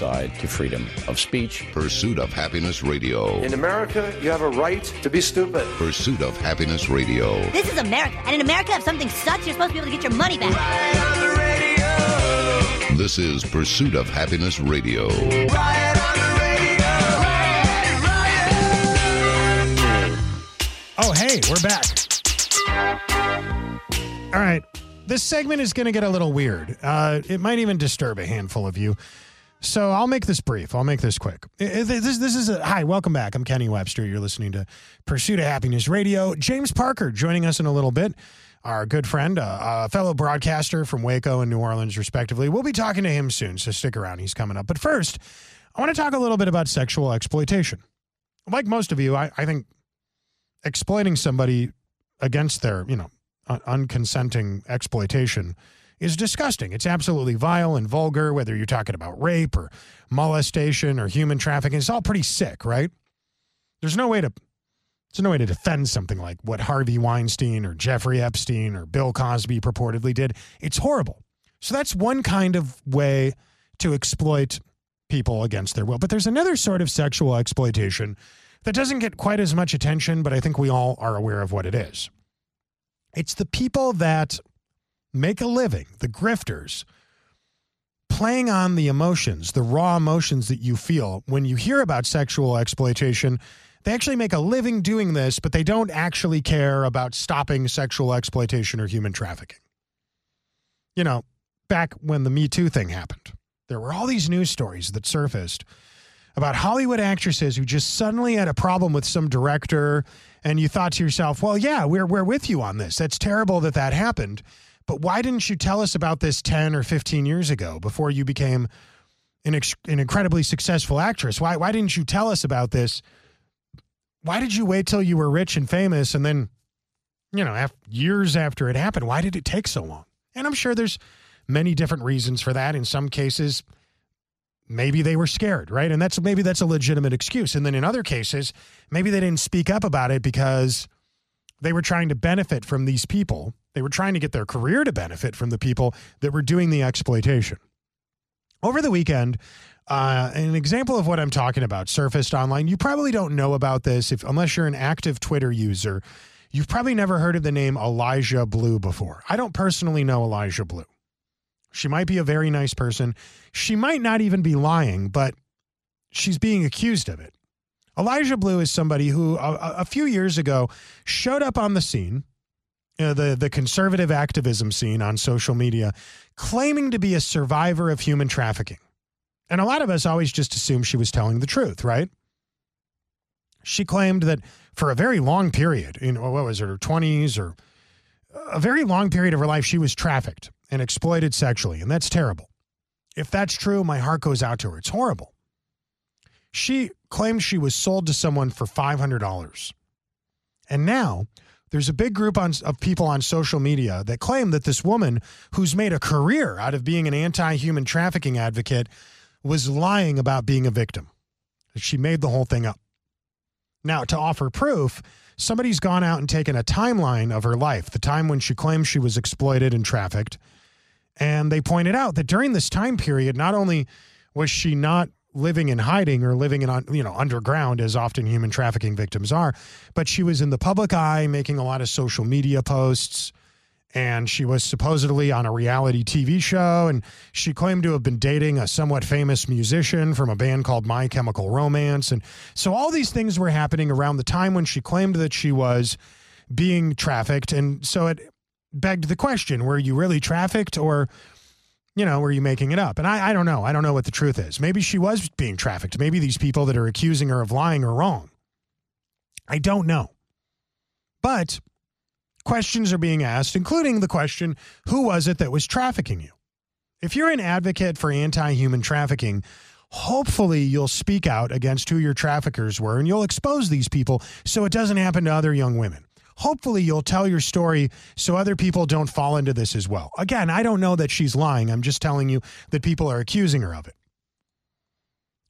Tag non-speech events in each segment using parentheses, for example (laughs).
to freedom of speech. Pursuit of Happiness Radio. In America, you have a right to be stupid. Pursuit of Happiness Radio. This is America, and in America, if something sucks, you're supposed to be able to get your money back. This is Pursuit of Happiness Radio. Oh, hey, we're back. All right. This segment is going to get a little weird. Uh, it might even disturb a handful of you. So I'll make this brief. I'll make this quick. This, this is a, hi, welcome back. I'm Kenny Webster. You're listening to Pursuit of Happiness Radio. James Parker joining us in a little bit. Our good friend, uh, a fellow broadcaster from Waco and New Orleans, respectively. We'll be talking to him soon, so stick around. He's coming up. But first, I want to talk a little bit about sexual exploitation. Like most of you, I, I think exploiting somebody against their, you know, un- unconsenting exploitation is disgusting. It's absolutely vile and vulgar, whether you're talking about rape or molestation or human trafficking. It's all pretty sick, right? There's no way to there's no way to defend something like what Harvey Weinstein or Jeffrey Epstein or Bill Cosby purportedly did. It's horrible. So that's one kind of way to exploit people against their will. But there's another sort of sexual exploitation that doesn't get quite as much attention, but I think we all are aware of what it is. It's the people that make a living, the grifters, playing on the emotions, the raw emotions that you feel when you hear about sexual exploitation. They actually make a living doing this, but they don't actually care about stopping sexual exploitation or human trafficking. You know, back when the Me Too thing happened, there were all these news stories that surfaced about Hollywood actresses who just suddenly had a problem with some director, and you thought to yourself, well, yeah, we're, we're with you on this. That's terrible that that happened. But why didn't you tell us about this 10 or 15 years ago before you became an, ex- an incredibly successful actress? Why, why didn't you tell us about this? Why did you wait till you were rich and famous and then, you know, af- years after it happened? Why did it take so long? And I'm sure there's many different reasons for that. In some cases, maybe they were scared, right? And that's maybe that's a legitimate excuse. And then in other cases, maybe they didn't speak up about it because they were trying to benefit from these people. They were trying to get their career to benefit from the people that were doing the exploitation. Over the weekend, uh, an example of what I'm talking about surfaced online. You probably don't know about this if unless you're an active Twitter user. You've probably never heard of the name Eliza Bleu before. I don't personally know Eliza Bleu. She might be a very nice person. She might not even be lying, but she's being accused of it. Eliza Bleu is somebody who a, a few years ago showed up on the scene, uh, the the conservative activism scene on social media, claiming to be a survivor of human trafficking. And a lot of us always just assume she was telling the truth, right? She claimed that for a very long period, in what was it, her 20s or a very long period of her life, she was trafficked and exploited sexually. And that's terrible. If that's true, my heart goes out to her. It's horrible. She claimed she was sold to someone for $500. And now there's a big group on, of people on social media that claim that this woman who's made a career out of being an anti human trafficking advocate was lying about being a victim. She made the whole thing up. Now, to offer proof, somebody's gone out and taken a timeline of her life, the time when she claims she was exploited and trafficked. And they pointed out that during this time period, not only was she not living in hiding or living in you know underground as often human trafficking victims are, but she was in the public eye making a lot of social media posts, and she was supposedly on a reality TV show, and she claimed to have been dating a somewhat famous musician from a band called My Chemical Romance. And so all these things were happening around the time when she claimed that she was being trafficked. And so it begged the question were you really trafficked or you know, were you making it up? And I, I don't know. I don't know what the truth is. Maybe she was being trafficked. Maybe these people that are accusing her of lying are wrong. I don't know. But questions are being asked, including the question who was it that was trafficking you? If you're an advocate for anti human trafficking, hopefully you'll speak out against who your traffickers were and you'll expose these people so it doesn't happen to other young women hopefully you'll tell your story so other people don't fall into this as well. Again, I don't know that she's lying. I'm just telling you that people are accusing her of it.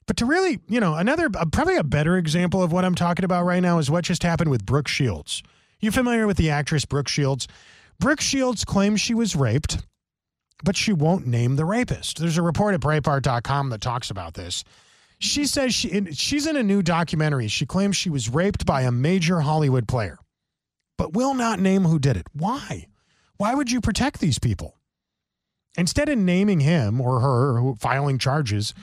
But to really, you know, another, uh, probably a better example of what I'm talking about right now is what just happened with Brooke Shields. You familiar with the actress Brooke Shields? Brooke Shields claims she was raped, but she won't name the rapist. There's a report at Breitbart.com that talks about this. She says she, she's in a new documentary. She claims she was raped by a major Hollywood player but will not name who did it. Why? Why would you protect these people? Instead of naming him or her filing charges,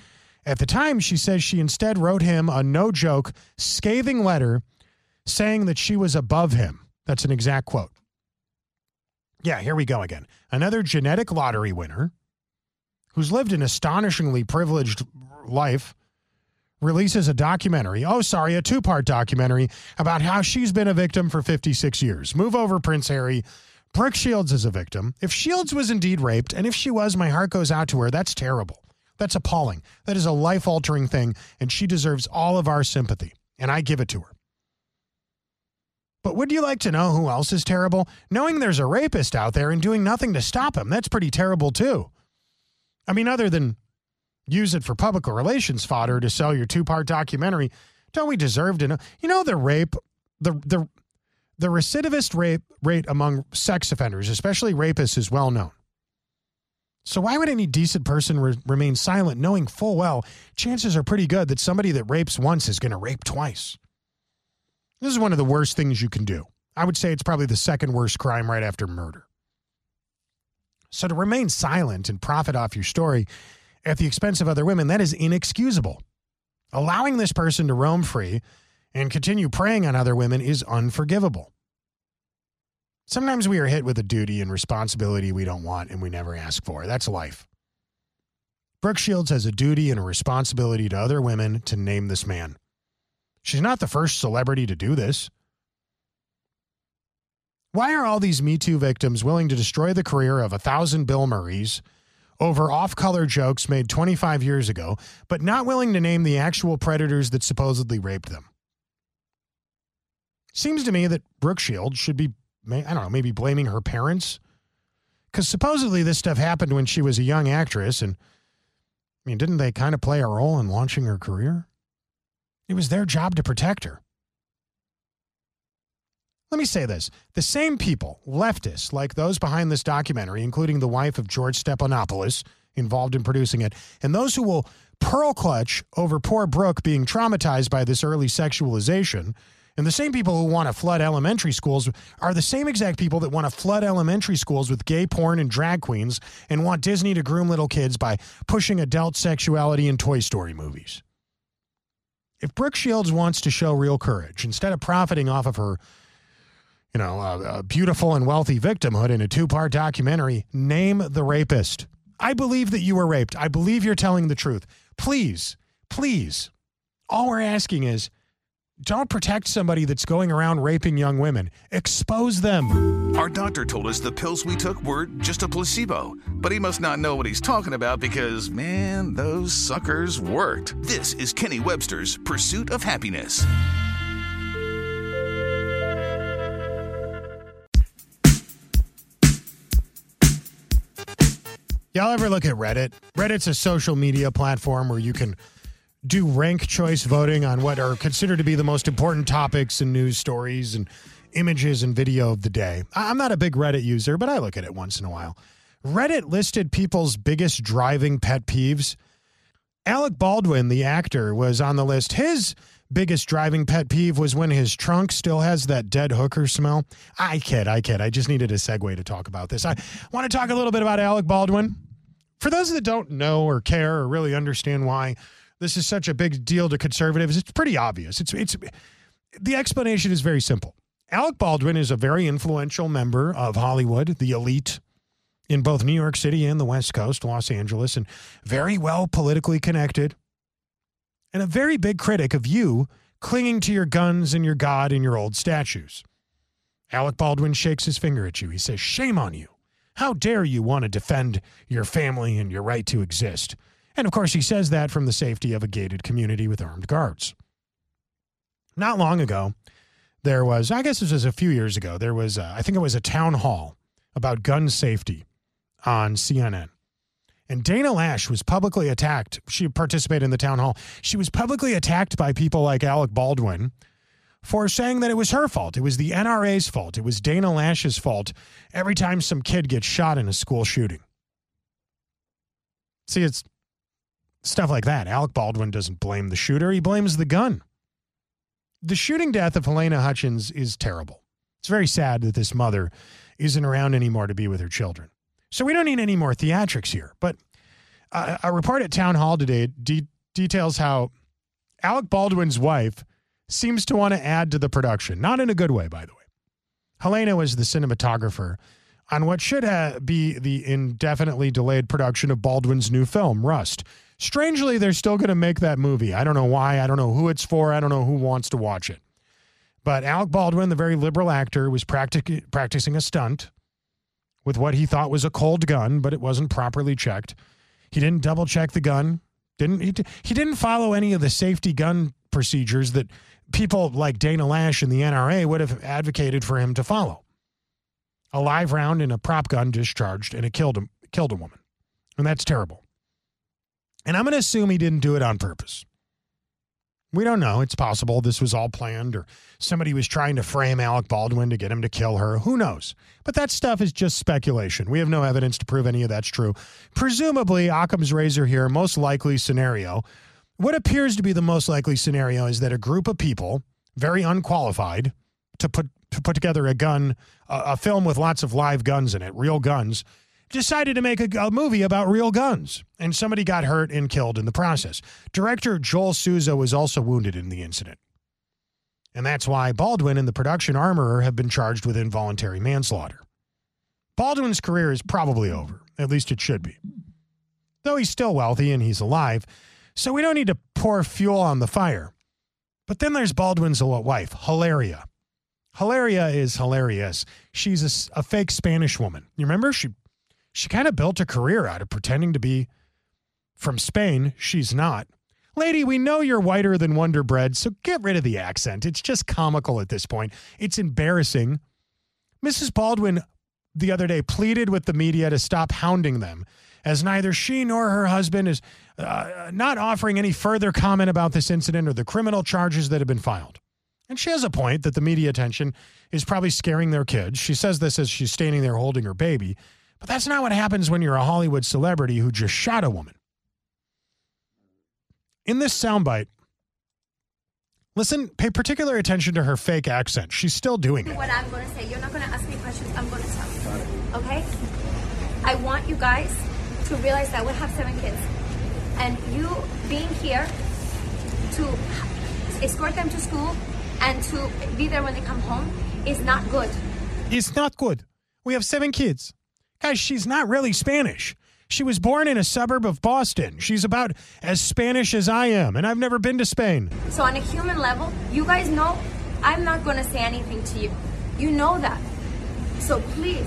at the time she says she instead wrote him a no joke, scathing letter saying that she was above him. That's an exact quote. Yeah, here we go again. Another genetic lottery winner who's lived an astonishingly privileged life releases a documentary. Oh, sorry, a two part documentary about how she's been a victim for 56 years. Move over, Prince Harry. Brooke Shields is a victim. If Shields was indeed raped, and if she was, my heart goes out to her. That's terrible. That's appalling. That is a life altering thing, and she deserves all of our sympathy, and I give it to her. But would you like to know who else is terrible? Knowing there's a rapist out there and doing nothing to stop him, that's pretty terrible too. I mean, other than use it for public relations fodder to sell your two part documentary. Don't we deserve to know? You know, the rape, the, the, the recidivist rape rate among sex offenders, especially rapists, is well known. So, why would any decent person re- remain silent knowing full well chances are pretty good that somebody that rapes once is going to rape twice? This is one of the worst things you can do. I would say it's probably the second worst crime right after murder. So, to remain silent and profit off your story at the expense of other women, that is inexcusable. Allowing this person to roam free and continue preying on other women is unforgivable. Sometimes we are hit with a duty and responsibility we don't want and we never ask for. That's life. Brooke Shields has a duty and a responsibility to other women to name this man. She's not the first celebrity to do this. Why are all these Me Too victims willing to destroy the career of a thousand Bill Murrays? Over off color jokes made 25 years ago, but not willing to name the actual predators that supposedly raped them. Seems to me that Brooke Shields should be, I don't know, maybe blaming her parents. Because supposedly this stuff happened when she was a young actress, and I mean, didn't they kind of play a role in launching her career? It was their job to protect her. Let me say this the same people, leftists like those behind this documentary, including the wife of George Stephanopoulos, involved in producing it, and those who will pearl clutch over poor Brooke being traumatized by this early sexualization, and the same people who want to flood elementary schools are the same exact people that want to flood elementary schools with gay porn and drag queens and want Disney to groom little kids by pushing adult sexuality in Toy Story movies. If Brooke Shields wants to show real courage, instead of profiting off of her you know, a, a beautiful and wealthy victimhood in a two part documentary. Name the rapist. I believe that you were raped. I believe you're telling the truth. Please, please, all we're asking is don't protect somebody that's going around raping young women. Expose them. Our doctor told us the pills we took were just a placebo, but he must not know what he's talking about because, man, those suckers worked. This is Kenny Webster's Pursuit of Happiness. Y'all ever look at Reddit? Reddit's a social media platform where you can do rank choice voting on what are considered to be the most important topics and news stories and images and video of the day. I'm not a big Reddit user, but I look at it once in a while. Reddit listed people's biggest driving pet peeves. Alec Baldwin, the actor, was on the list. His biggest driving pet peeve was when his trunk still has that dead hooker smell. I kid, I kid. I just needed a segue to talk about this. I want to talk a little bit about Alec Baldwin. For those that don't know or care or really understand why this is such a big deal to conservatives, it's pretty obvious. It's it's the explanation is very simple. Alec Baldwin is a very influential member of Hollywood, the elite in both New York City and the West Coast, Los Angeles, and very well politically connected and a very big critic of you clinging to your guns and your God and your old statues. Alec Baldwin shakes his finger at you. He says, Shame on you. How dare you want to defend your family and your right to exist? And of course, he says that from the safety of a gated community with armed guards. Not long ago, there was, I guess this was a few years ago, there was, a, I think it was a town hall about gun safety on CNN. And Dana Loesch was publicly attacked. She participated in the town hall. She was publicly attacked by people like Alec Baldwin for saying that it was her fault. It was the NRA's fault. It was Dana Loesch's fault every time some kid gets shot in a school shooting. See, it's stuff like that. Alec Baldwin doesn't blame the shooter, he blames the gun. The shooting death of Helena Hutchins is terrible. It's very sad that this mother isn't around anymore to be with her children. So we don't need any more theatrics here. But uh, a report at Town Hall today de- details how Alec Baldwin's wife seems to want to add to the production, not in a good way, by the way. Helena was the cinematographer on what should uh, be the indefinitely delayed production of Baldwin's new film, Rust. Strangely, they're still going to make that movie. I don't know why. I don't know who it's for. I don't know who wants to watch it. But Alec Baldwin, the very liberal actor, was practic- practicing a stunt with what he thought was a cold gun, but it wasn't properly checked. He didn't double check the gun. Didn't he? He didn't follow any of the safety gun procedures that people like Dana Loesch and the NRA would have advocated for him to follow. A live round in a prop gun discharged and it killed him, killed a woman, and that's terrible. And I'm going to assume he didn't do it on purpose. We don't know. It's possible this was all planned or somebody was trying to frame Alec Baldwin to get him to kill her. Who knows? But that stuff is just speculation. We have no evidence to prove any of that's true. Presumably, Occam's razor here, most likely scenario. What appears to be the most likely scenario is that a group of people, very unqualified, to put to put together a gun, a, a film with lots of live guns in it, real guns, decided to make a, a, movie about real guns, and somebody got hurt and killed in the process. Director Joel Souza was also wounded in the incident. And that's why Baldwin and the production armorer have been charged with involuntary manslaughter. Baldwin's career is probably over, at least it should be. Though he's still wealthy and he's alive, so we don't need to pour fuel on the fire. But then there's Baldwin's wife, Hilaria. Hilaria is hilarious. She's a, a fake Spanish woman. You remember? She she kind of built a career out of pretending to be from Spain. She's not. Lady, we know you're whiter than Wonder Bread, so get rid of the accent. It's just comical at this point. It's embarrassing. Mrs. Baldwin the other day pleaded with the media to stop hounding them, as neither she nor her husband is uh, not offering any further comment about this incident or the criminal charges that have been filed. And she has a point that the media attention is probably scaring their kids. She says this as she's standing there holding her baby. But that's not what happens when you're a Hollywood celebrity who just shot a woman. In this soundbite, listen, pay particular attention to her fake accent. She's still doing it. What I'm going to say, you're not going to ask me questions. I'm going to tell you. Okay? I want you guys to realize that we have seven kids. And you being here to escort them to school and to be there when they come home is not good. It's not good. We have seven kids. Guys, she's not really Spanish. She was born in a suburb of Boston. She's about as Spanish as I am, and I've never been to Spain. So, on a human level, you guys know I'm not going to say anything to you. You know that. So, please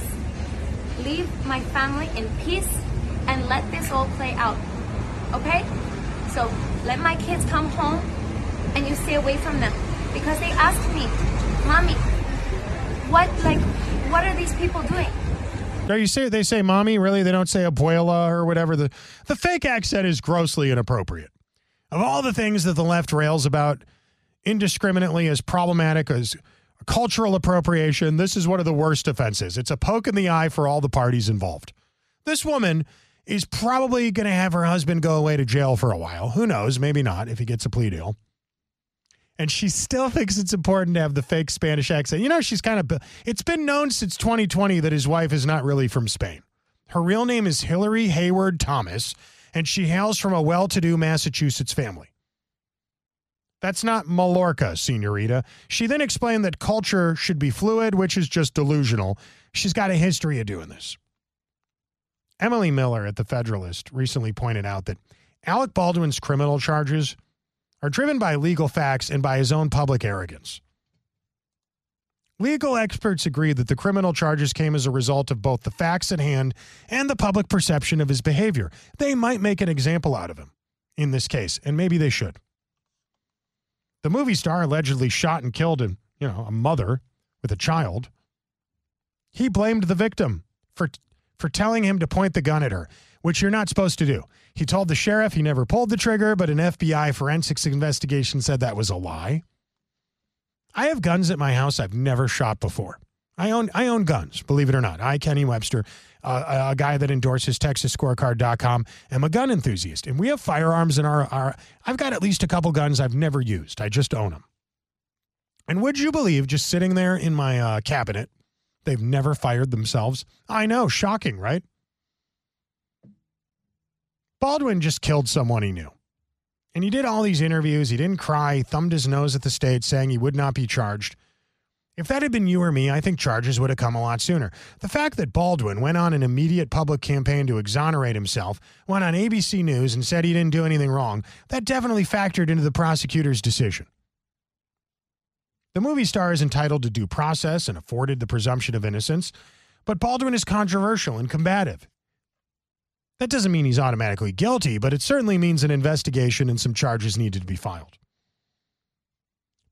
leave my family in peace and let this all play out. Okay? So, let my kids come home and you stay away from them. Because they asked me, Mommy, what, like, what are these people doing? Are you say they say mommy? Really? They don't say abuela or whatever. The the fake accent is grossly inappropriate. Of all the things that the left rails about indiscriminately as problematic as cultural appropriation, this is one of the worst offenses. It's a poke in the eye for all the parties involved. This woman is probably going to have her husband go away to jail for a while. Who knows? Maybe not if he gets a plea deal. And she still (laughs) thinks it's important to have the fake Spanish accent. You know, she's kind of, it's been known since 2020 that his wife is not really from Spain. Her real name is Hillary Hayward Thomas, and she hails from a well to do Massachusetts family. That's not Mallorca, senorita. She then explained that culture should be fluid, which is just delusional. She's got a history of doing this. Emily Miller at The Federalist recently pointed out that Alec Baldwin's criminal charges are driven by legal facts and by his own public arrogance. Legal experts agree that the criminal charges came as a result of both the facts at hand and the public perception of his behavior. They might make an example out of him in this case, and maybe they should. The movie star allegedly shot and killed a, you know, a mother with a child. He blamed the victim for for telling him to point the gun at her, which you're not supposed to do. He told the sheriff he never pulled the trigger, but an FBI forensics investigation said that was a lie. I have guns at my house I've never shot before. I own I own guns, believe it or not. I, Kenny Webster, uh, a, guy that endorses TexasScorecard.com, am a gun enthusiast, and we have firearms in our, our. I've got at least a couple guns I've never used. I just own them. And would you believe, just sitting there in my uh, cabinet, they've never fired themselves? I know, shocking, right? Baldwin just killed someone he knew. And he did all these interviews. He didn't cry. He thumbed his nose at the state, saying he would not be charged. If that had been you or me, I think charges would have come a lot sooner. The fact that Baldwin went on an immediate public campaign to exonerate himself, went on ABC News and said he didn't do anything wrong, that definitely factored into the prosecutor's decision. The movie star is entitled to due process and afforded the presumption of innocence, but Baldwin is controversial and combative. That doesn't mean he's automatically guilty, but it certainly means an investigation and some charges needed to be filed.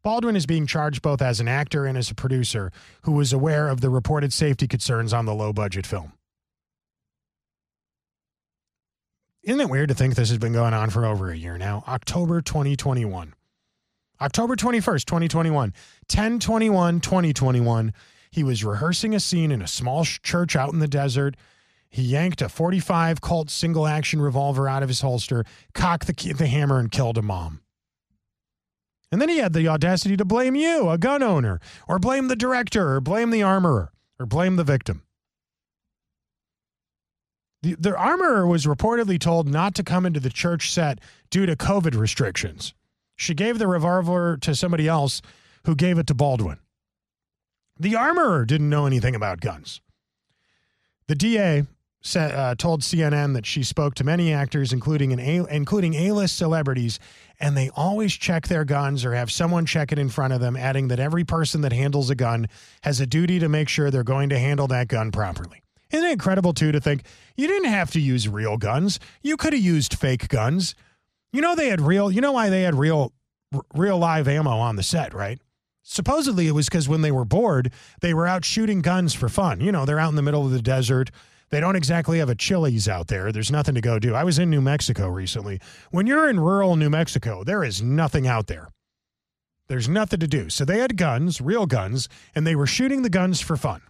Baldwin is being charged both as an actor and as a producer who was aware of the reported safety concerns on the low budget film. Isn't it weird to think this has been going on for over a year now? October 2021. October 21st, 2021. 1021 2021. He was rehearsing a scene in a small church out in the desert. He yanked a 45 Colt single action revolver out of his holster, cocked the, the hammer, and killed a mom. And then he had the audacity to blame you, a gun owner, or blame the director, or blame the armorer, or blame the victim. The, the armorer was reportedly told not to come into the church set due to COVID restrictions. She gave the revolver to somebody else who gave it to Baldwin. The armorer didn't know anything about guns. The DA sa- uh, told CNN that she spoke to many actors, including an A- including A-list celebrities, and they always check their guns or have someone check it in front of them, adding that every person that handles a gun has a duty to make sure they're going to handle that gun properly. Isn't it incredible too to think you didn't have to use real guns? You could have used fake guns. You know they had real. You know why they had real, real live ammo on the set, right? Supposedly it was because when they were bored, they were out shooting guns for fun. You know, they're out in the middle of the desert. They don't exactly have a Chili's out there. There's nothing to go do. I was in New Mexico recently. When you're in rural New Mexico, there is nothing out there. There's nothing to do. So they had guns, real guns, and they were shooting the guns for fun.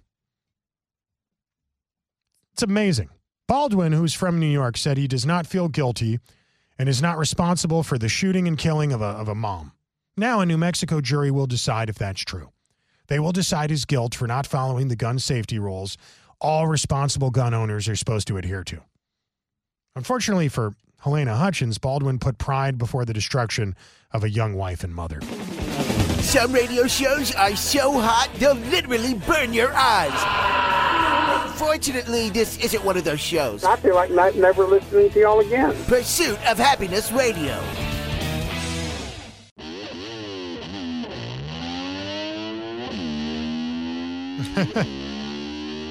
It's amazing. Baldwin, who's from New York, said he does not feel guilty and is not responsible for the shooting and killing of a, of a mom. Now, a New Mexico jury will decide if that's true. They will decide his guilt for not following the gun safety rules all responsible gun owners are supposed to adhere to. Unfortunately for Helena Hutchins, Baldwin put pride before the destruction of a young wife and mother. Some radio shows are so hot they'll literally burn your eyes. Fortunately, this isn't one of those shows. I feel like not never listening to y'all again. Pursuit of Happiness Radio. (laughs)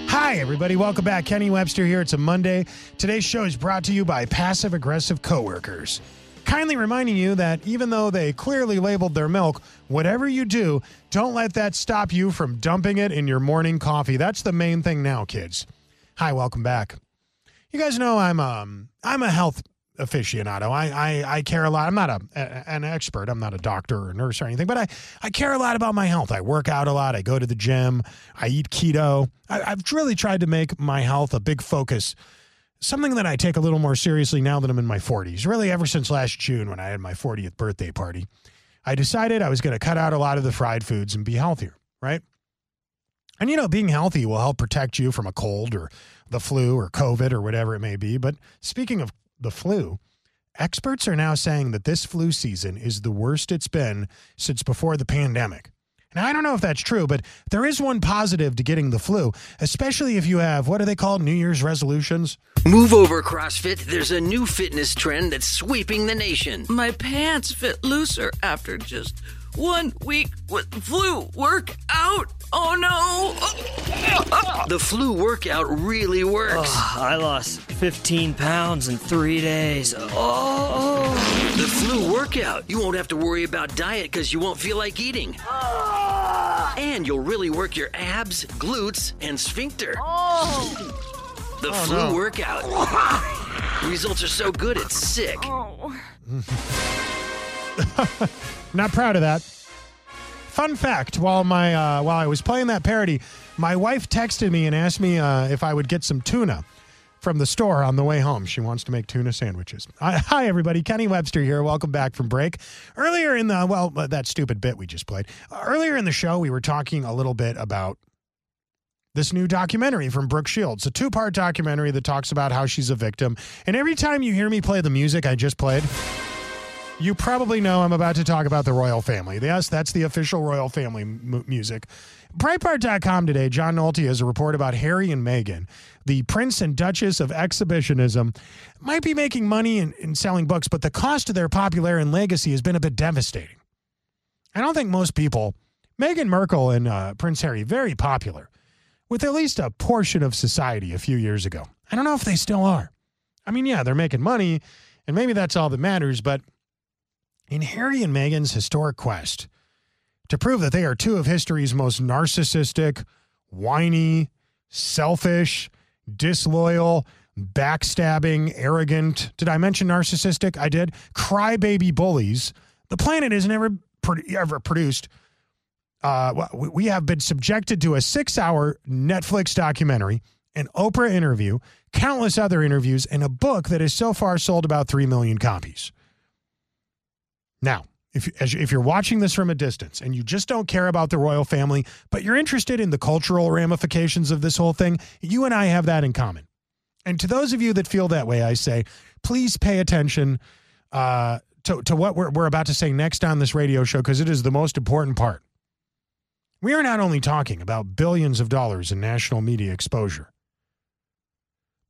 Hi, everybody. Welcome back. Kenny Webster here. It's a Monday. Today's show is brought to you by Passive Aggressive Coworkers. Kindly reminding you that even though they clearly labeled their milk, whatever you do, don't let that stop you from dumping it in your morning coffee. That's the main thing now, kids. Hi, welcome back. You guys know I'm um I'm a health aficionado. I I, I care a lot. I'm not a, a, an expert. I'm not a doctor or nurse or anything, but I I care a lot about my health. I work out a lot. I go to the gym. I eat keto. I, I've really tried to make my health a big focus. Something that I take a little more seriously now that I'm in my 40s. Really, ever since last June when I had my 40th birthday party. I decided I was going to cut out a lot of the fried foods and be healthier, right? And you know, being healthy will help protect you from a cold or the flu or COVID or whatever it may be. But speaking of the flu, experts are now saying that this flu season is the worst it's been since before the pandemic. Now, I don't know if that's true, but there is one positive to getting the flu, especially if you have what are they called? New Year's resolutions? Move over, CrossFit. There's a new fitness trend that's sweeping the nation. My pants fit looser after just one week with flu workout. Oh no! The flu workout really works. Oh, I lost 15 pounds in three days. Oh! The flu workout. You won't have to worry about diet because you won't feel like eating. And you'll really work your abs, glutes, and sphincter. Oh. The Oh, flu no. workout. (laughs) Results are so good, it's sick. Oh. (laughs) Not proud of that. Fun fact: while my uh, while I was playing that parody, my wife texted me and asked me uh, if I would get some tuna from the store on the way home. She wants to make tuna sandwiches. Hi, (laughs) everybody. Kenny Webster here. Welcome back from break. Earlier in the well, uh, that stupid bit we just played. Earlier in the show, we were talking a little bit about this new documentary from Brooke Shields, a two part documentary that talks about how she's a victim. And every time you hear me play the music I just played, you probably know I'm about to talk about the royal family. Yes, that's the official royal family m- music. Breitbart.com today, John Nolte has a report about Harry and Meghan, the Prince and Duchess of Exhibitionism, might be making money in, in selling books, but the cost of their popularity and legacy has been a bit devastating. I don't think most people, Meghan Markle and uh, Prince Harry, very popular with at least a portion of society a few years ago. I don't know if they still are. I mean, yeah, they're making money, and maybe that's all that matters, but in Harry and Meghan's historic quest to prove that they are two of history's most narcissistic, whiny, selfish, disloyal, backstabbing, arrogant. Did I mention narcissistic? I did. Crybaby bullies. The planet has never ever produced. Uh, we- we have been subjected to a six-hour Netflix documentary, an Oprah interview, countless other interviews, and a book that has so far sold about three million copies. Now, if, as, if you're watching this from a distance and you just don't care about the royal family, but you're interested in the cultural ramifications of this whole thing, you and I have that in common. And to those of you that feel that way, I say, please pay attention uh, to, to what we're, we're about to say next on this radio show because it is the most important part. We are not only talking about billions of dollars in national media exposure,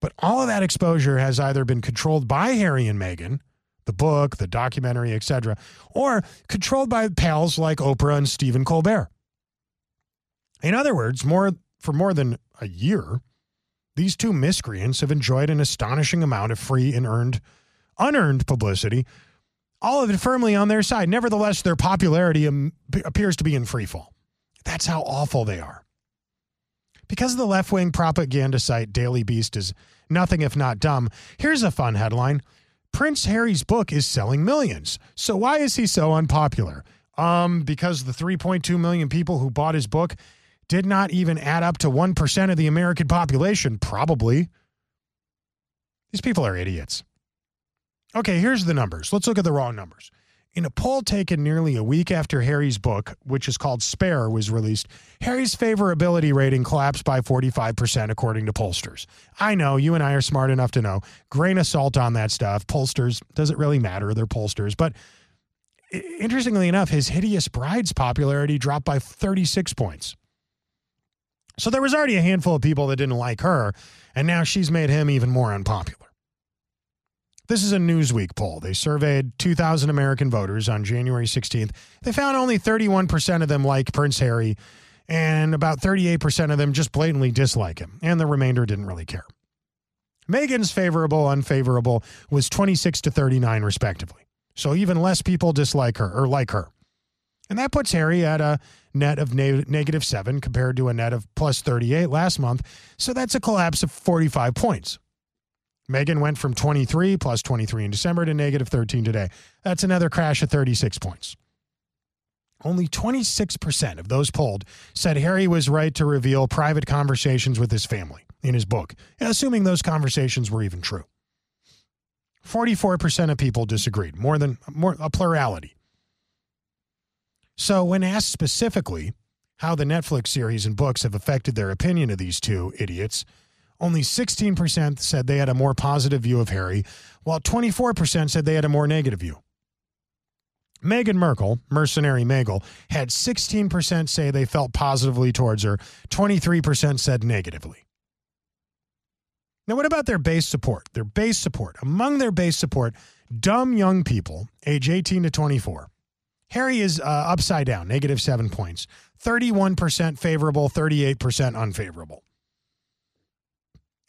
but all of that exposure has either been controlled by Harry and Meghan, the book, the documentary, etc., or controlled by pals like Oprah and Stephen Colbert. In other words, more for more than a year, these two miscreants have enjoyed an astonishing amount of free and earned unearned publicity, all of it firmly on their side. Nevertheless, their popularity um, appears to be in free fall. That's how awful they are. Because the left wing propaganda site Daily Beast is nothing if not dumb, here's a fun headline Prince Harry's book is selling millions. So why is he so unpopular? Um, because the 3.2 million people who bought his book did not even add up to 1% of the American population, probably. These people are idiots. Okay, here's the numbers. Let's look at the raw numbers. In a poll taken nearly a week after Harry's book, which is called Spare, was released, Harry's favorability rating collapsed by 45%, according to pollsters. I know you and I are smart enough to know. Grain of salt on that stuff. Pollsters, does it really matter? They're pollsters. But interestingly enough, his Hideous Bride's popularity dropped by 36 points. So there was already a handful of people that didn't like her, and now she's made him even more unpopular. This is a Newsweek poll. They surveyed 2,000 American voters on January 16th. They found only 31% of them like Prince Harry, and about 38% of them just blatantly dislike him, and the remainder didn't really care. Meghan's favorable, unfavorable was 26 to 39, respectively. So even less people dislike her or like her. And that puts Harry at a net of ne- negative seven compared to a net of plus 38 last month. So that's a collapse of 45 points. Meghan went from 23 plus 23 in December to negative 13 today. That's another crash of 36 points. Only 26% of those polled said Harry was right to reveal private conversations with his family in his book, assuming those conversations were even true. 44% of people disagreed, more than more a plurality. So, when asked specifically how the Netflix series and books have affected their opinion of these two idiots, only 16% said they had a more positive view of Harry, while 24% said they had a more negative view. Meghan Markle, mercenary Megel, had 16% say they felt positively towards her, 23% said negatively. Now, what about their base support? Their base support. Among their base support, dumb young people, age 18 to 24. Harry is uh, upside down, negative seven points. 31% favorable, 38% unfavorable.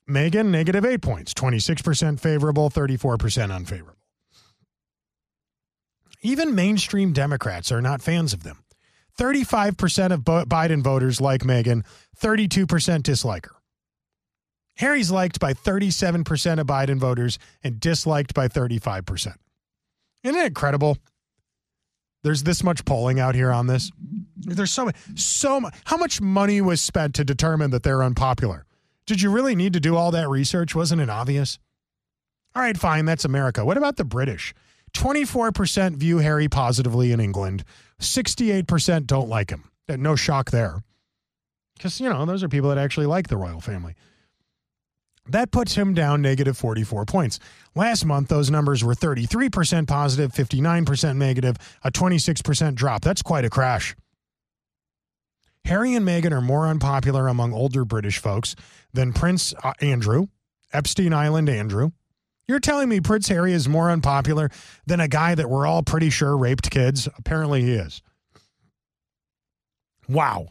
Meghan, negative eight points, 26% favorable, 34% unfavorable. Even mainstream Democrats are not fans of them. 35% of Biden voters like Meghan, 32% dislike her. Harry's liked by 37% of Biden voters and disliked by 35%. Isn't it incredible? There's this much polling out here on this. There's so much, so much. How much money was spent to determine that they're unpopular? Did you really need to do all that research? Wasn't it obvious? All right, fine. That's America. What about the British? 24% view Harry positively in England. 68% don't like him. Uh, no shock there. Because, you know, those are people that actually like the royal family. That puts him down negative 44 points. Last month, those numbers were 33% positive, 59% negative, a 26% drop. That's quite a crash. Harry and Meghan are more unpopular among older British folks than Prince uh, Andrew, Epstein Island Andrew. You're telling me Prince Harry is more unpopular than a guy that we're all pretty sure raped kids? Apparently he is. Wow.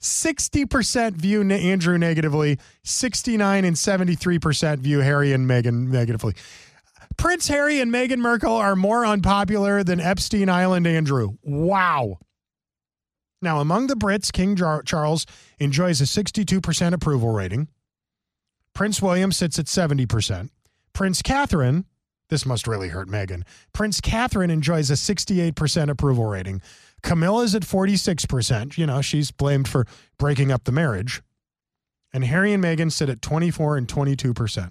60% view Andrew negatively, 69 and 73% view Harry and Meghan negatively. Prince Harry and Meghan Markle are more unpopular than Epstein Island Andrew. Wow. Now, among the Brits, King Charles enjoys a 62% approval rating. Prince William sits at 70%. Prince Catherine, this must really hurt Meghan. Prince Catherine enjoys a 68% approval rating. Camilla's at 46%. You know, she's blamed for breaking up the marriage. And Harry and Meghan sit at 24 and 22%.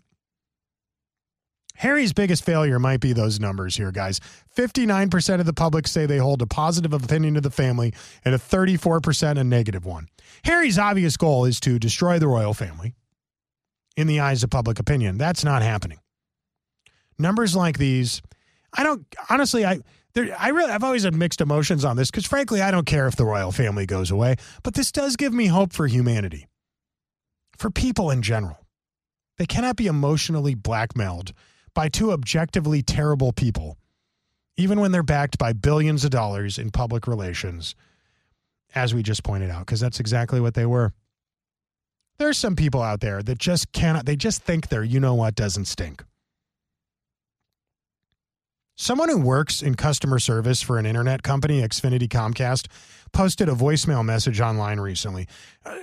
Harry's biggest failure might be those numbers here, guys. 59% of the public say they hold a positive opinion of the family, and a 34% a negative one. Harry's obvious goal is to destroy the royal family in the eyes of public opinion. That's not happening. Numbers like these, I don't honestly, I there, I really, I've always had mixed emotions on this because, frankly, I don't care if the royal family goes away. But this does give me hope for humanity, for people in general. They cannot be emotionally blackmailed by two objectively terrible people, even when they're backed by billions of dollars in public relations, as we just pointed out, because that's exactly what they were. There's some people out there that just cannot, they just think their you know what doesn't stink. Someone who works in customer service for an internet company, Xfinity Comcast, posted a voicemail message online recently. Uh,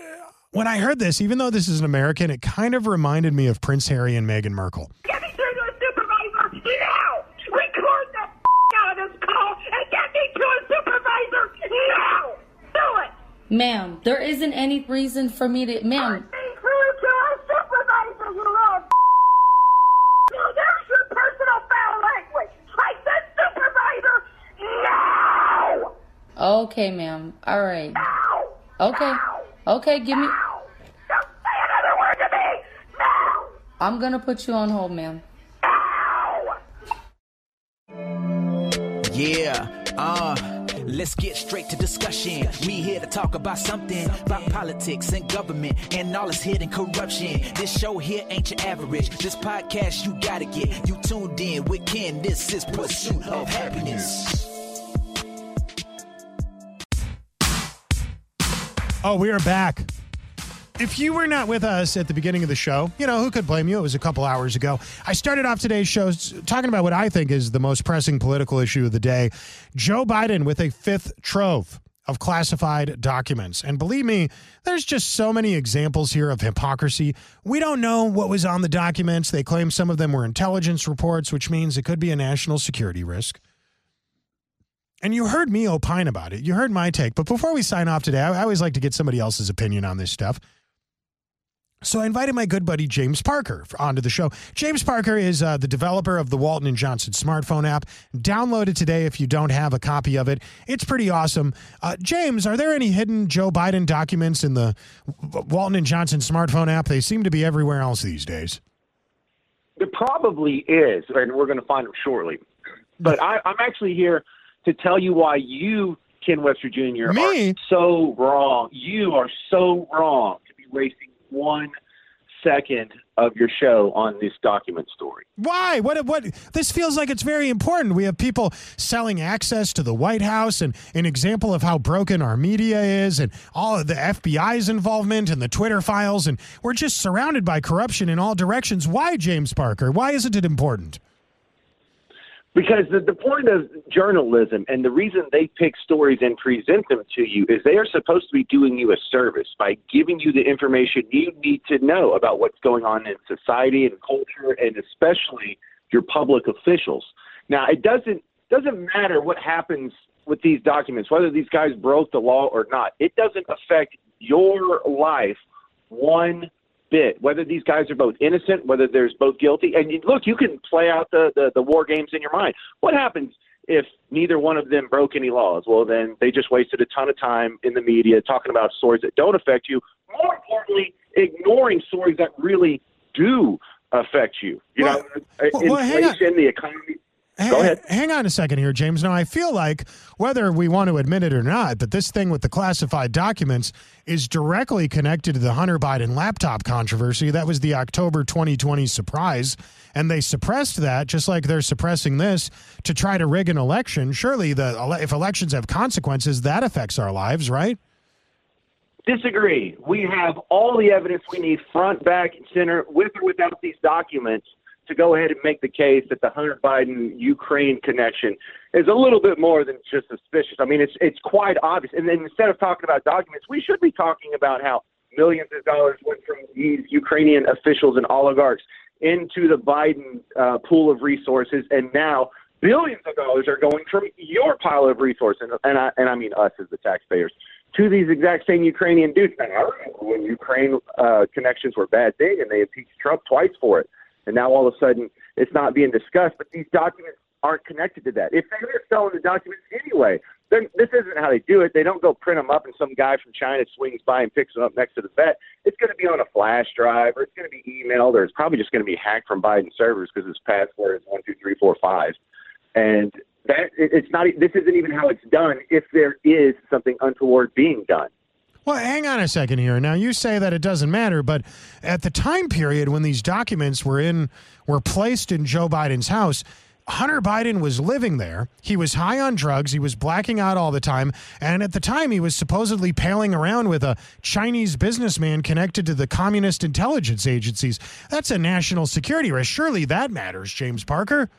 when I heard this, even though this is an American, it kind of reminded me of Prince Harry and Meghan Markle. Get me through to a supervisor now! Record the out of this call and get me to a supervisor now! Do it! Ma'am, there isn't any reason for me to. Ma'am. Get me through to a supervisor, you little. Now, there's your personal foul language. I said supervisor now! Okay, ma'am. All right. Okay. Okay, give me. Don't say another word to me! Now! I'm gonna put you on hold, ma'am. Let's get straight to discussion. We here to talk about something about politics and government and all this hidden corruption. This show here ain't your average. This podcast you gotta get. You tuned in with Ken. This is Pursuit of Happiness. Oh, we are back. If you were not with us at the beginning of the show, you know, who could blame you? It was a couple hours ago. I started off today's show talking about what I think is the most pressing political issue of the day Joe Biden with a fifth trove of classified documents. And believe me, there's just so many examples here of hypocrisy. We don't know what was on the documents. They claim some of them were intelligence reports, which means it could be a national security risk. And you heard me opine about it. You heard my take. But before we sign off today, I always like to get somebody else's opinion on this stuff. So I invited my good buddy James Parker onto the show. James Parker is uh, the developer of the Walton and Johnson smartphone app. Download it today if you don't have a copy of it. It's pretty awesome. Uh, James, are there any hidden Joe Biden documents in the Walton and Johnson smartphone app? They seem to be everywhere else these days. There probably is, and we're going to find them shortly. But I, I'm actually here to tell you why you, Ken Webster Jr., Me? are so wrong. You are so wrong to be wasting one second of your show on this document story. Why? What? What? This feels like it's very important. We have people selling access to the White House, and an example of how broken our media is, and all of the FBI's involvement and the Twitter files, and we're just surrounded by corruption in all directions. Why, James Parker? Why isn't it important? Because the, the point of journalism and the reason they pick stories and present them to you is they are supposed to be doing you a service by giving you the information you need to know about what's going on in society and culture and especially your public officials. Now, it doesn't doesn't matter what happens with these documents, whether these guys broke the law or not. It doesn't affect your life one bit, whether these guys are both innocent, whether there's both guilty. And you, look, you can play out the, the, the war games in your mind. What happens if neither one of them broke any laws? Well, then they just wasted a ton of time in the media talking about stories that don't affect you. More importantly, ignoring stories that really do affect you. You Well, know, well, well, inflation, the economy. Hang, Go ahead. Hang on a second here, James. Now, I feel like whether we want to admit it or not, that this thing with the classified documents is directly connected to the Hunter Biden laptop controversy. That was the October 2020 surprise. And they suppressed that just like they're suppressing this to try to rig an election. Surely, the if elections have consequences, that affects our lives, right? Disagree. We have all the evidence we need, front, back, and center, with or without these documents, to go ahead and make the case that the Hunter Biden Ukraine connection is a little bit more than just suspicious. I mean, it's it's quite obvious. And then instead of talking about documents, we should be talking about how millions of dollars went from these Ukrainian officials and oligarchs into the Biden uh, pool of resources, and now billions of dollars are going from your pile of resources, and, and I and I mean us as the taxpayers, to these exact same Ukrainian dudes. And I remember when Ukraine uh, connections were bad thing, and they impeached Trump twice for it, and now all of a sudden it's not being discussed. But these documents aren't connected to that. If they're selling the documents anyway, then this isn't how they do it. They don't go print them up, and some guy from China swings by and picks them up next to the vet. It's going to be on a flash drive, or it's going to be emailed, or it's probably just going to be hacked from Biden servers because his password is one two three four five, and that it's not. This isn't even how it's done. If there is something untoward being done. Well, hang on a second here. Now you say that it doesn't matter, but at the time period when these documents were in were placed in Joe Biden's house, Hunter Biden was living there. He was high on drugs. He was blacking out all the time. And at the time, he was supposedly palling around with a Chinese businessman connected to the communist intelligence agencies. That's a national security risk. Surely that matters, James Parker.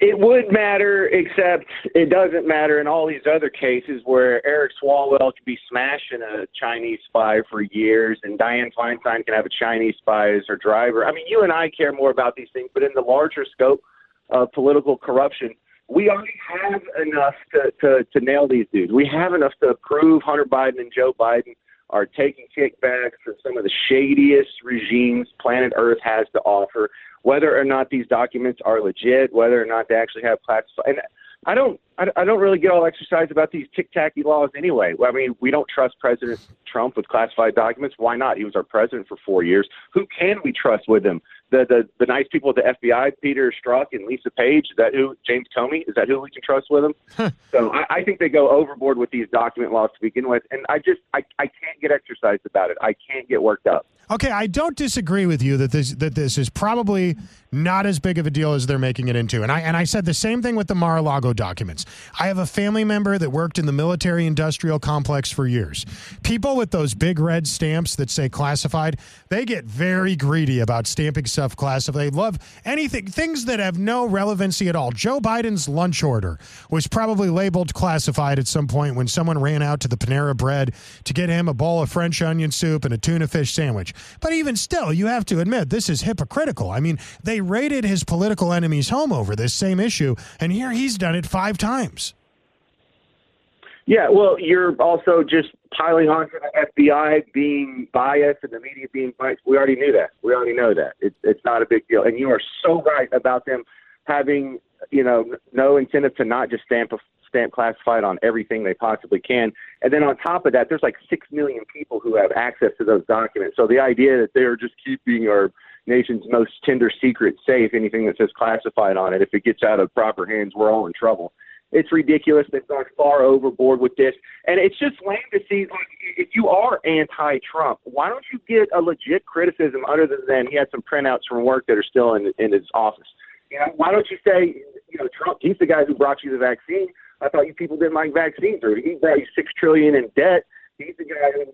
It would matter, except it doesn't matter in all these other cases where Eric Swalwell could be smashing a Chinese spy for years, and Dianne Feinstein can have a Chinese spy as her driver. I mean, you and I care more about these things, but in the larger scope of political corruption, we already have enough to, to, to nail these dudes. We have enough to prove Hunter Biden and Joe Biden are taking kickbacks from some of the shadiest regimes planet Earth has to offer. Whether or not these documents are legit, whether or not they actually have classified, I don't, I, I don't really get all exercised about these tic-tacky laws anyway. I mean, we don't trust President Trump with classified documents. Why not? He was our president for four years. Who can we trust with him? The the the nice people at the FBI, Peter Strzok and Lisa Page. Is that who? James Comey. Is that who we can trust with him? (laughs) so I, I think they go overboard with these document laws to begin with, and I just I I can't get exercised about it. I can't get worked up. Okay, I don't disagree with you that this that this is probably not as big of a deal as they're making it into. And I and I said the same thing with the Mar-a-Lago documents. I have a family member that worked in the military industrial complex for years. People with those big red stamps that say classified, they get very greedy about stamping stuff classified. They love anything things that have no relevancy at all. Joe Biden's lunch order was probably labeled classified at some point when someone ran out to the Panera Bread to get him a bowl of French onion soup and a tuna fish sandwich. But even still, you have to admit this is hypocritical. I mean, they raided his political enemy's home over this same issue, and here he's done it five times. Yeah, well, you're also just piling on to the FBI being biased and the media being biased. We already knew that. We already know that. It's it's not a big deal. And you are so right about them having you know no incentive to not just stamp a stamp classified on everything they possibly can. And then on top of that, there's like six million people who have access to those documents. So the idea that they're just keeping our nation's most tender secret safe, anything that says classified on it, if it gets out of proper hands, we're all in trouble. It's ridiculous. They've gone far overboard with this, and it's just lame to see. Like, if you are anti-Trump, why don't you get a legit criticism other than he had some printouts from work that are still in in his office? You know, why don't you say, you know, Trump? He's the guy who brought you the vaccine. I thought you people didn't like vaccines, or he brought you six trillion in debt. He's the guy who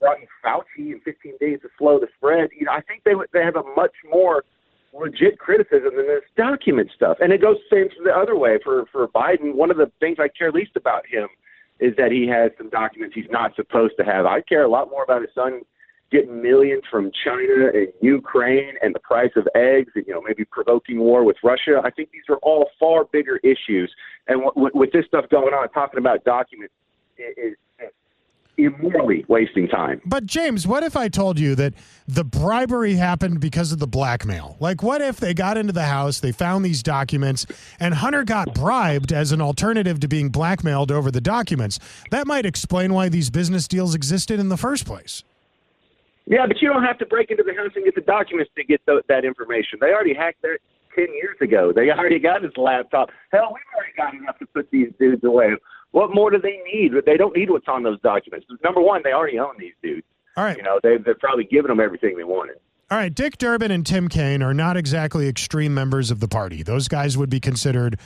brought you Fauci in 15 days to slow the spread. You know, I think they they have a much more legit criticism than this document stuff. And it goes same the other way for for Biden. One of the things I care least about him is that he has some documents he's not supposed to have. I care a lot more about his son getting millions from China and Ukraine and the price of eggs and you know maybe provoking war with Russia. I think these are all far bigger issues. And w- w- with this stuff going on, talking about documents is, is immorally wasting time. But James, what if I told you that the bribery happened because of the blackmail? Like, what if they got into the house, they found these documents, and Hunter got bribed as an alternative to being blackmailed over the documents? That might explain why these business deals existed in the first place. Yeah, but you don't have to break into the house and get the documents to get th- that information. They already hacked that 10 years ago. They already got his laptop. Hell, we've already got enough to put these dudes away. What more do they need? They don't need what's on those documents. Number one, they already own these dudes. All right. You know, they, they're probably given them everything they wanted. All right, Dick Durbin and Tim Kaine are not exactly extreme members of the party. Those guys would be considered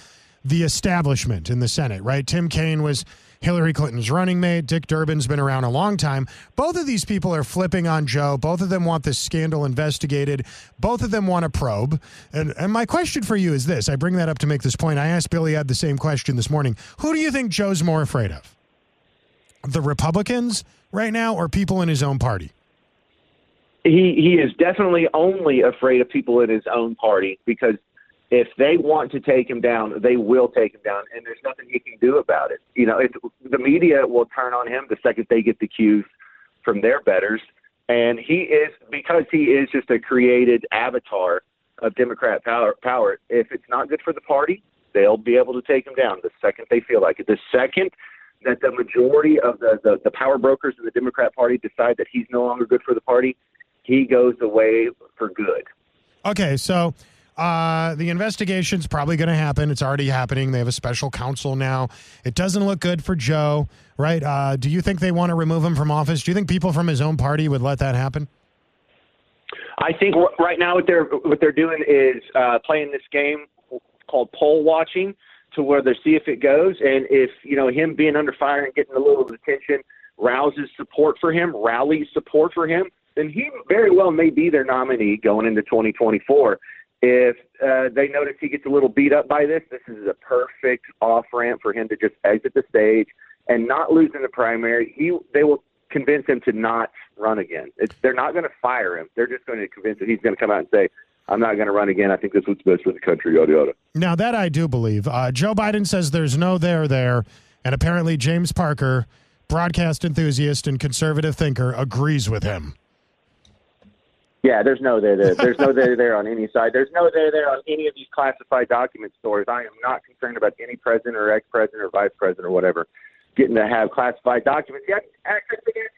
the establishment in the Senate, right? Tim Kaine was Hillary Clinton's running mate. Dick Durbin's been around a long time. Both of these people are flipping on Joe. Both of them want this scandal investigated. Both of them want a probe. And, and my question for you is this I bring that up to make this point. I asked Billy Ed the same question this morning. Who do you think Joe's more afraid of? The Republicans right now or people in his own party? He he is definitely only afraid of people in his own party because if they want to take him down, they will take him down, and there's nothing he can do about it. You know, it, the media will turn on him the second they get the cues from their betters, and he is because he is just a created avatar of Democrat power. Power. If it's not good for the party, they'll be able to take him down the second they feel like it. The second that the majority of the, the, the power brokers in the Democrat Party decide that he's no longer good for the party, he goes away for good. Okay, so uh, the investigation's probably going to happen. It's already happening. They have a special counsel now. It doesn't look good for Joe, right? Uh, do you think they want to remove him from office? Do you think people from his own party would let that happen? I think right now what they're what they're doing is uh, playing this game called poll watching, to where they see if it goes, and if you know him being under fire and getting a little attention rouses support for him, rallies support for him, then he very well may be their nominee going into 2024. If uh, they notice he gets a little beat up by this, this is a perfect off ramp for him to just exit the stage and not lose in the primary. He they will convince him to not run again. It's, they're not going to fire him. They're just going to convince him he's going to come out and say, "I'm not going to run again. I think this is what's best for the country." Yada yada. Now that I do believe, uh, Joe Biden says there's no there there, and apparently James Parker, broadcast enthusiast and conservative thinker, agrees with him. Yeah, there's no there there. There's no there there on any side. There's no there there on any of these classified document stories. I am not concerned about any president or ex-president or vice president or whatever getting to have classified documents. He had access to that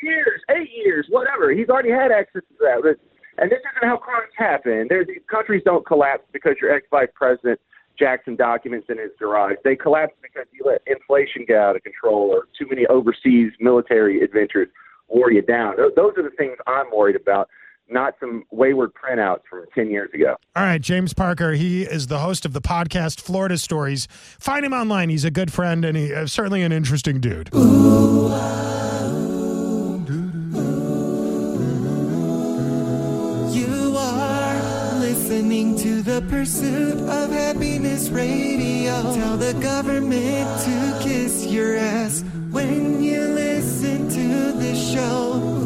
for years, eight years, whatever. He's already had access to that. And this isn't how crimes happen. There's, these countries don't collapse because your ex-vice president Jackson documents in his garage. They collapse because you let inflation get out of control or too many overseas military adventures wore you down. Those are the things I'm worried about, not some wayward printouts from 10 years ago. All right, James Parker. He is the host of the podcast Florida Stories. Find him online. He's a good friend and he uh, certainly an interesting dude. You are listening to the Pursuit of Happiness Radio. Tell the government to kiss your ass when you listen to this show.